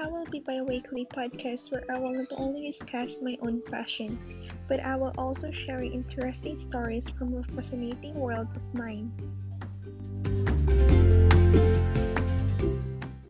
I will be bi weekly podcast where I will not only discuss my own passion, but I will also share interesting stories from a fascinating world of mine.